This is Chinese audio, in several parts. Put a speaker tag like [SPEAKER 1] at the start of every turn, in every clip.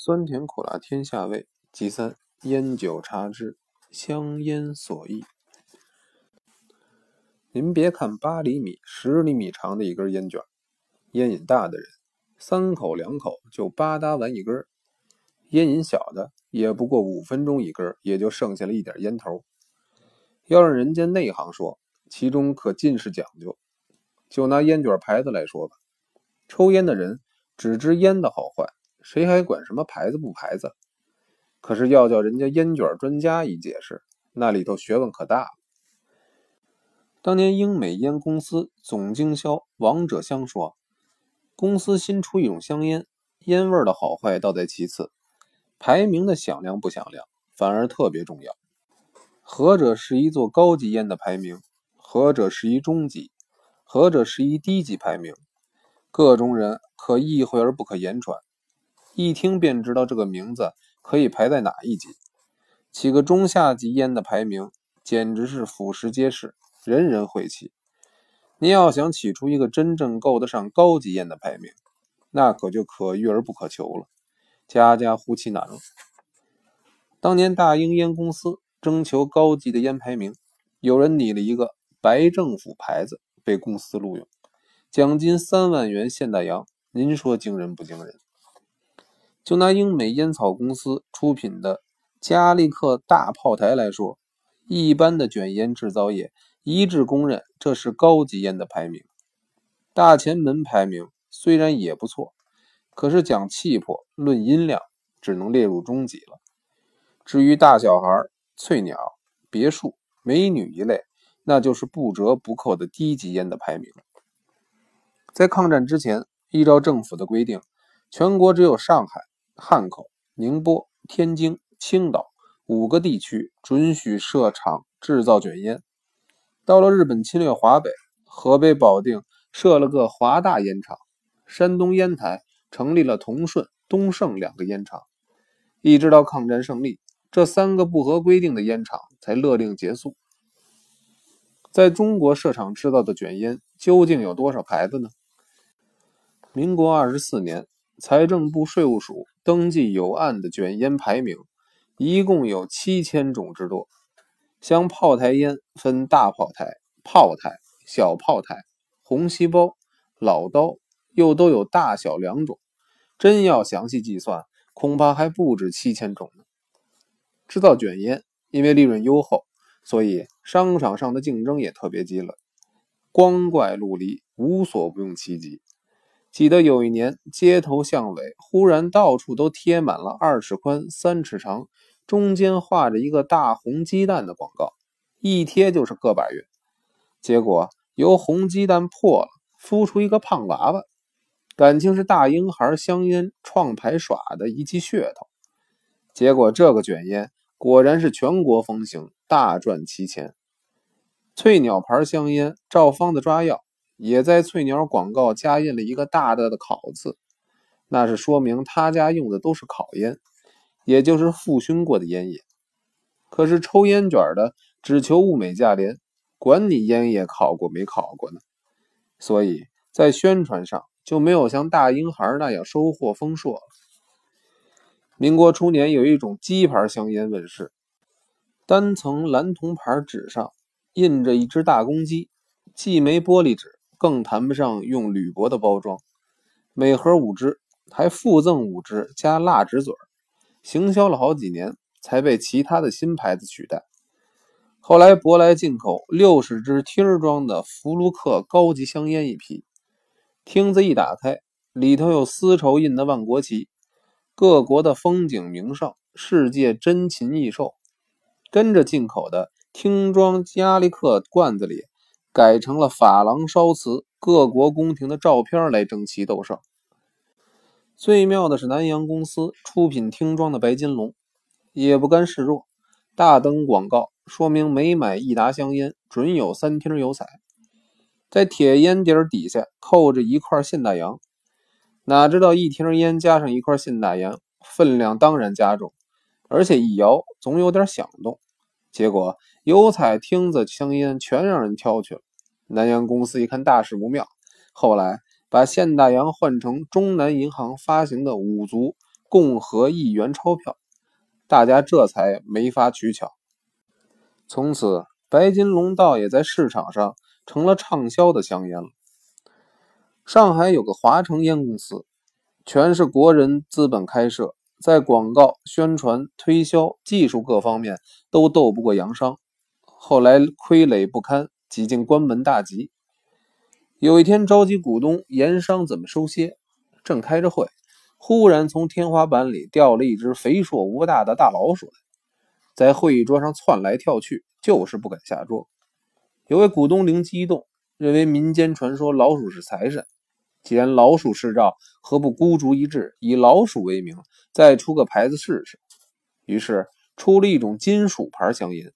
[SPEAKER 1] 酸甜苦辣天下味，其三烟酒茶之香烟所异。您别看八厘米、十厘米长的一根烟卷，烟瘾大的人三口两口就吧嗒完一根；烟瘾小的也不过五分钟一根，也就剩下了一点烟头。要让人家内行说，其中可尽是讲究。就拿烟卷牌子来说吧，抽烟的人只知烟的好坏。谁还管什么牌子不牌子？可是要叫人家烟卷专家一解释，那里头学问可大了。当年英美烟公司总经销王者香说，公司新出一种香烟，烟味的好坏倒在其次，排名的响亮不响亮反而特别重要。何者是一座高级烟的排名，何者是一中级，何者是一低级排名，各中人可意会而不可言传。一听便知道这个名字可以排在哪一级，起个中下级烟的排名，简直是俯拾皆是，人人会起。您要想起出一个真正够得上高级烟的排名，那可就可遇而不可求了，家家呼其难了。当年大英烟公司征求高级的烟排名，有人拟了一个白政府牌子被公司录用，奖金三万元现大洋，您说惊人不惊人？就拿英美烟草公司出品的加利克大炮台来说，一般的卷烟制造业一致公认这是高级烟的排名。大前门排名虽然也不错，可是讲气魄、论音量，只能列入中级了。至于大小孩、翠鸟、别墅、美女一类，那就是不折不扣的低级烟的排名。在抗战之前，依照政府的规定，全国只有上海。汉口、宁波、天津、青岛五个地区准许设厂制造卷烟。到了日本侵略华北，河北保定设了个华大烟厂，山东烟台成立了同顺、东盛两个烟厂。一直到抗战胜利，这三个不合规定的烟厂才勒令结束。在中国设厂制造的卷烟究竟有多少牌子呢？民国二十四年。财政部税务署登记有案的卷烟排名，一共有七千种之多。像炮台烟分大炮台、炮台、小炮台、红细胞、老刀，又都有大小两种。真要详细计算，恐怕还不止七千种呢。制造卷烟，因为利润优厚，所以商场上的竞争也特别激烈，光怪陆离，无所不用其极。记得有一年，街头巷尾忽然到处都贴满了二尺宽、三尺长，中间画着一个大红鸡蛋的广告，一贴就是个把月。结果由红鸡蛋破了，孵出一个胖娃娃，感情是大婴孩香烟创牌耍的一记噱头。结果这个卷烟果然是全国风行，大赚其钱。翠鸟牌香烟照方子抓药。也在翠鸟广告加印了一个大大的“烤”字，那是说明他家用的都是烤烟，也就是复熏过的烟叶。可是抽烟卷的只求物美价廉，管你烟叶烤过没烤过呢？所以在宣传上就没有像大英孩那样收获丰硕了。民国初年，有一种鸡牌香烟问世，单层蓝铜牌纸上印着一只大公鸡，既没玻璃纸。更谈不上用铝箔的包装，每盒五支，还附赠五支加蜡纸嘴儿，行销了好几年，才被其他的新牌子取代。后来舶来进口六十支听装的福禄克高级香烟一批，听子一打开，里头有丝绸印的万国旗，各国的风景名胜，世界珍禽异兽，跟着进口的听装加利克罐子里。改成了珐琅烧瓷，各国宫廷的照片来争奇斗胜。最妙的是南洋公司出品听装的白金龙，也不甘示弱，大登广告，说明每买一打香烟准有三听有彩。在铁烟底儿底下扣着一块现大洋，哪知道一听烟加上一块现大洋，分量当然加重，而且一摇总有点响动。结果油彩听子香烟全让人挑去了。南洋公司一看大事不妙，后来把现大洋换成中南银行发行的五族共和一元钞票，大家这才没法取巧。从此，白金龙道也在市场上成了畅销的香烟了。上海有个华城烟公司，全是国人资本开设，在广告、宣传、推销、技术各方面都斗不过洋商，后来傀儡不堪，几近关门大吉。有一天召集股东盐商怎么收歇，正开着会，忽然从天花板里掉了一只肥硕无大的大老鼠来，在会议桌上窜来跳去，就是不肯下桌。有位股东灵机一动，认为民间传说老鼠是财神。既然老鼠是兆，何不孤注一掷，以老鼠为名，再出个牌子试试？于是出了一种金属牌香烟。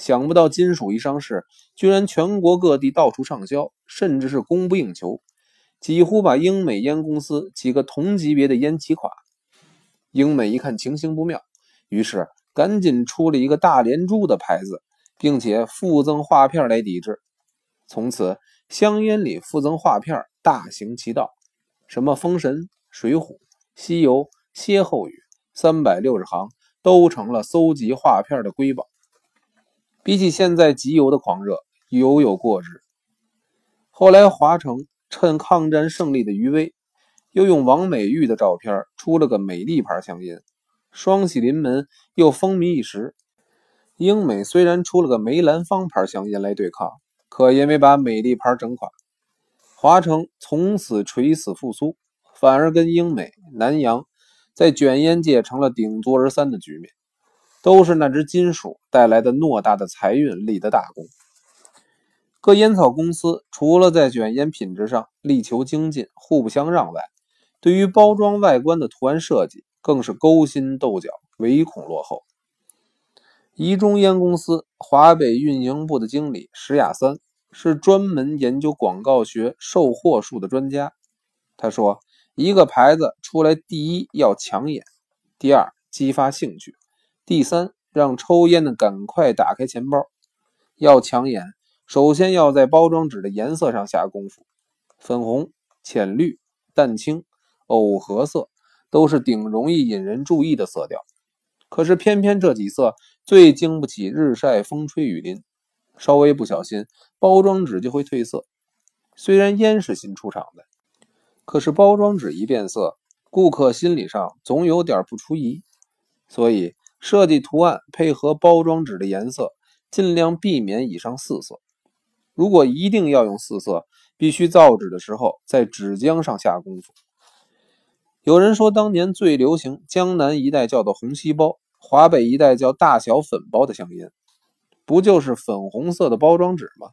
[SPEAKER 1] 想不到金属一上市，居然全国各地到处畅销，甚至是供不应求，几乎把英美烟公司几个同级别的烟挤垮。英美一看情形不妙，于是赶紧出了一个大连珠的牌子，并且附赠画片来抵制。从此，香烟里附赠画片。大行其道，什么《封神》《水浒》《西游》歇后语，三百六十行都成了搜集画片的瑰宝。比起现在集邮的狂热，犹有过之。后来华城趁抗战胜利的余威，又用王美玉的照片出了个美丽牌香烟，双喜临门，又风靡一时。英美虽然出了个梅兰芳牌香烟来对抗，可也没把美丽牌整垮。华城从此垂死复苏，反而跟英美、南洋在卷烟界成了鼎足而三的局面，都是那只金属带来的偌大的财运立的大功。各烟草公司除了在卷烟品质上力求精进、互不相让外，对于包装外观的图案设计更是勾心斗角、唯恐落后。宜中烟公司华北运营部的经理石亚三。是专门研究广告学、售货术的专家。他说：“一个牌子出来，第一要抢眼，第二激发兴趣，第三让抽烟的赶快打开钱包。要抢眼，首先要在包装纸的颜色上下功夫。粉红、浅绿、淡青、藕荷色都是顶容易引人注意的色调。可是偏偏这几色最经不起日晒、风吹雨淋。”稍微不小心，包装纸就会褪色。虽然烟是新出厂的，可是包装纸一变色，顾客心理上总有点不出疑。所以设计图案配合包装纸的颜色，尽量避免以上四色。如果一定要用四色，必须造纸的时候在纸浆上下功夫。有人说，当年最流行江南一带叫做红细胞，华北一带叫大小粉包的香烟。不就是粉红色的包装纸吗？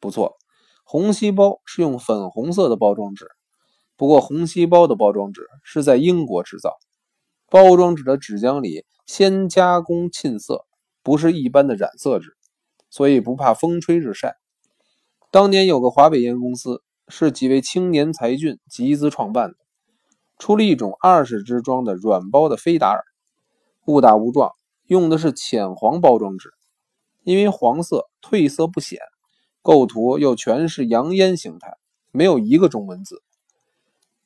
[SPEAKER 1] 不错，红细胞是用粉红色的包装纸。不过红细胞的包装纸是在英国制造，包装纸的纸浆里先加工沁色，不是一般的染色纸，所以不怕风吹日晒。当年有个华北烟公司，是几位青年才俊集资创办的，出了一种二十支装的软包的菲达尔，误打误撞用的是浅黄包装纸。因为黄色褪色不显，构图又全是洋烟形态，没有一个中文字，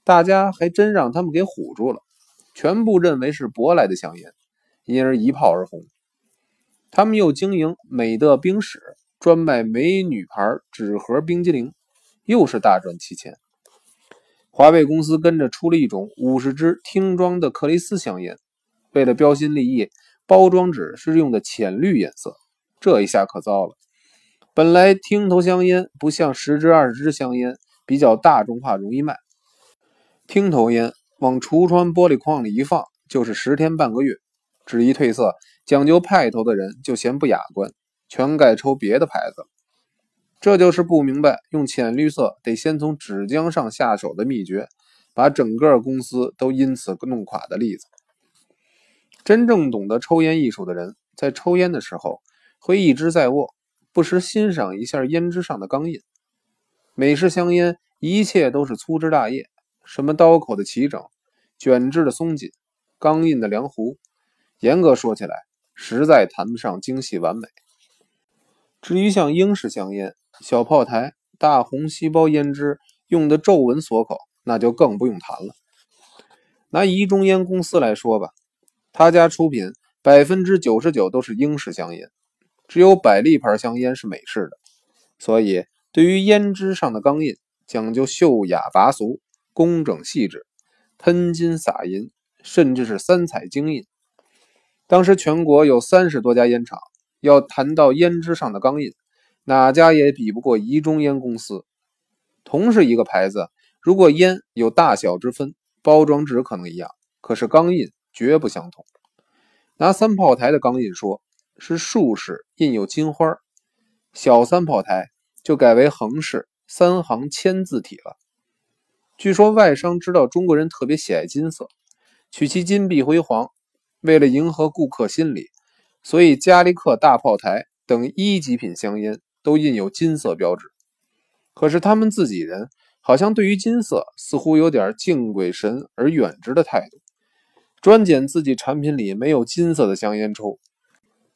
[SPEAKER 1] 大家还真让他们给唬住了，全部认为是舶来的香烟，因而一炮而红。他们又经营美的冰室，专卖美女牌纸盒冰激凌，又是大赚其钱。华北公司跟着出了一种五十支听装的克雷斯香烟，为了标新立异，包装纸是用的浅绿颜色。这一下可糟了，本来听头香烟不像十支二十支香烟比较大众化容易卖，听头烟往橱窗玻璃框里一放就是十天半个月，纸一褪色，讲究派头的人就嫌不雅观，全改抽别的牌子。这就是不明白用浅绿色得先从纸浆上下手的秘诀，把整个公司都因此弄垮的例子。真正懂得抽烟艺术的人，在抽烟的时候。会一直在握，不时欣赏一下胭脂上的钢印。美式香烟一切都是粗枝大叶，什么刀口的齐整、卷制的松紧、钢印的梁弧，严格说起来，实在谈不上精细完美。至于像英式香烟、小炮台、大红细胞胭脂用的皱纹锁口，那就更不用谈了。拿怡中烟公司来说吧，他家出品百分之九十九都是英式香烟，只有百利牌香烟是美式的，所以对于胭脂上的钢印讲究秀雅拔俗、工整细致，喷金撒银，甚至是三彩精印。当时全国有三十多家烟厂，要谈到胭脂上的钢印，哪家也比不过怡中烟公司。同是一个牌子，如果烟有大小之分，包装纸可能一样，可是钢印绝不相同。拿三炮台的钢印说，是竖式印有金花，小三炮台就改为横式三行签字体了。据说外商知道中国人特别喜爱金色，取其金碧辉煌。为了迎合顾客心理，所以加利克大炮台等一级品香烟都印有金色标志。可是他们自己人好像对于金色似乎有点敬鬼神而远之的态度，专拣自己产品里没有金色的香烟抽。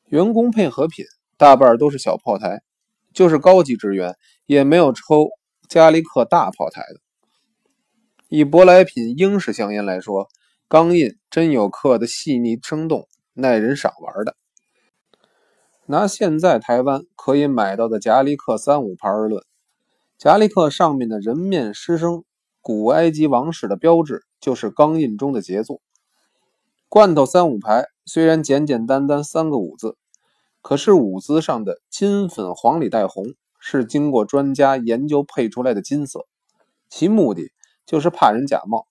[SPEAKER 1] 员工配合品大半都是小炮台，就是高级职员也没有抽加利克大炮台的。以舶来品英式香烟来说。钢印真有刻的细腻生动，耐人赏玩的。拿现在台湾可以买到的夹利克三五牌而论，夹利克上面的人面狮身、古埃及王室的标志，就是钢印中的杰作。罐头三五牌虽然简简单单三个五字，可是五字上的金粉黄里带红，是经过专家研究配出来的金色，其目的就是怕人假冒。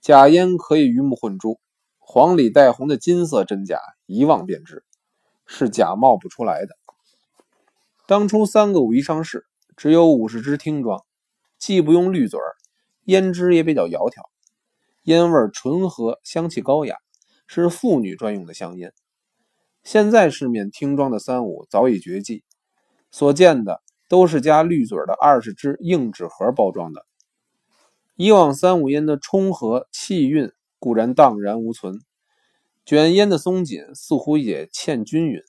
[SPEAKER 1] 假烟可以鱼目混珠，黄里带红的金色真假一望便知，是假冒不出来的。当初三个五一上市，只有五十支听装，既不用滤嘴儿，烟支也比较窈窕，烟味醇和，香气高雅，是妇女专用的香烟。现在市面听装的三五早已绝迹，所见的都是加滤嘴的二十支硬纸盒包装的。以往三五烟的冲和气韵固然荡然无存，卷烟的松紧似乎也欠均匀。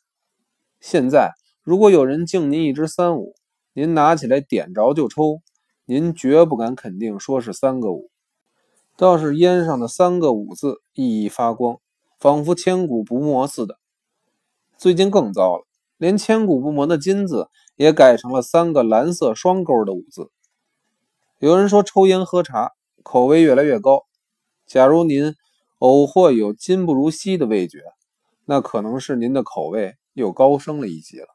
[SPEAKER 1] 现在如果有人敬您一支三五，您拿起来点着就抽，您绝不敢肯定说是三个五。倒是烟上的三个五字熠熠发光，仿佛千古不磨似的。最近更糟了，连千古不磨的金字也改成了三个蓝色双勾的五字。有人说，抽烟喝茶口味越来越高。假如您偶或有“今不如昔”的味觉，那可能是您的口味又高升了一级了。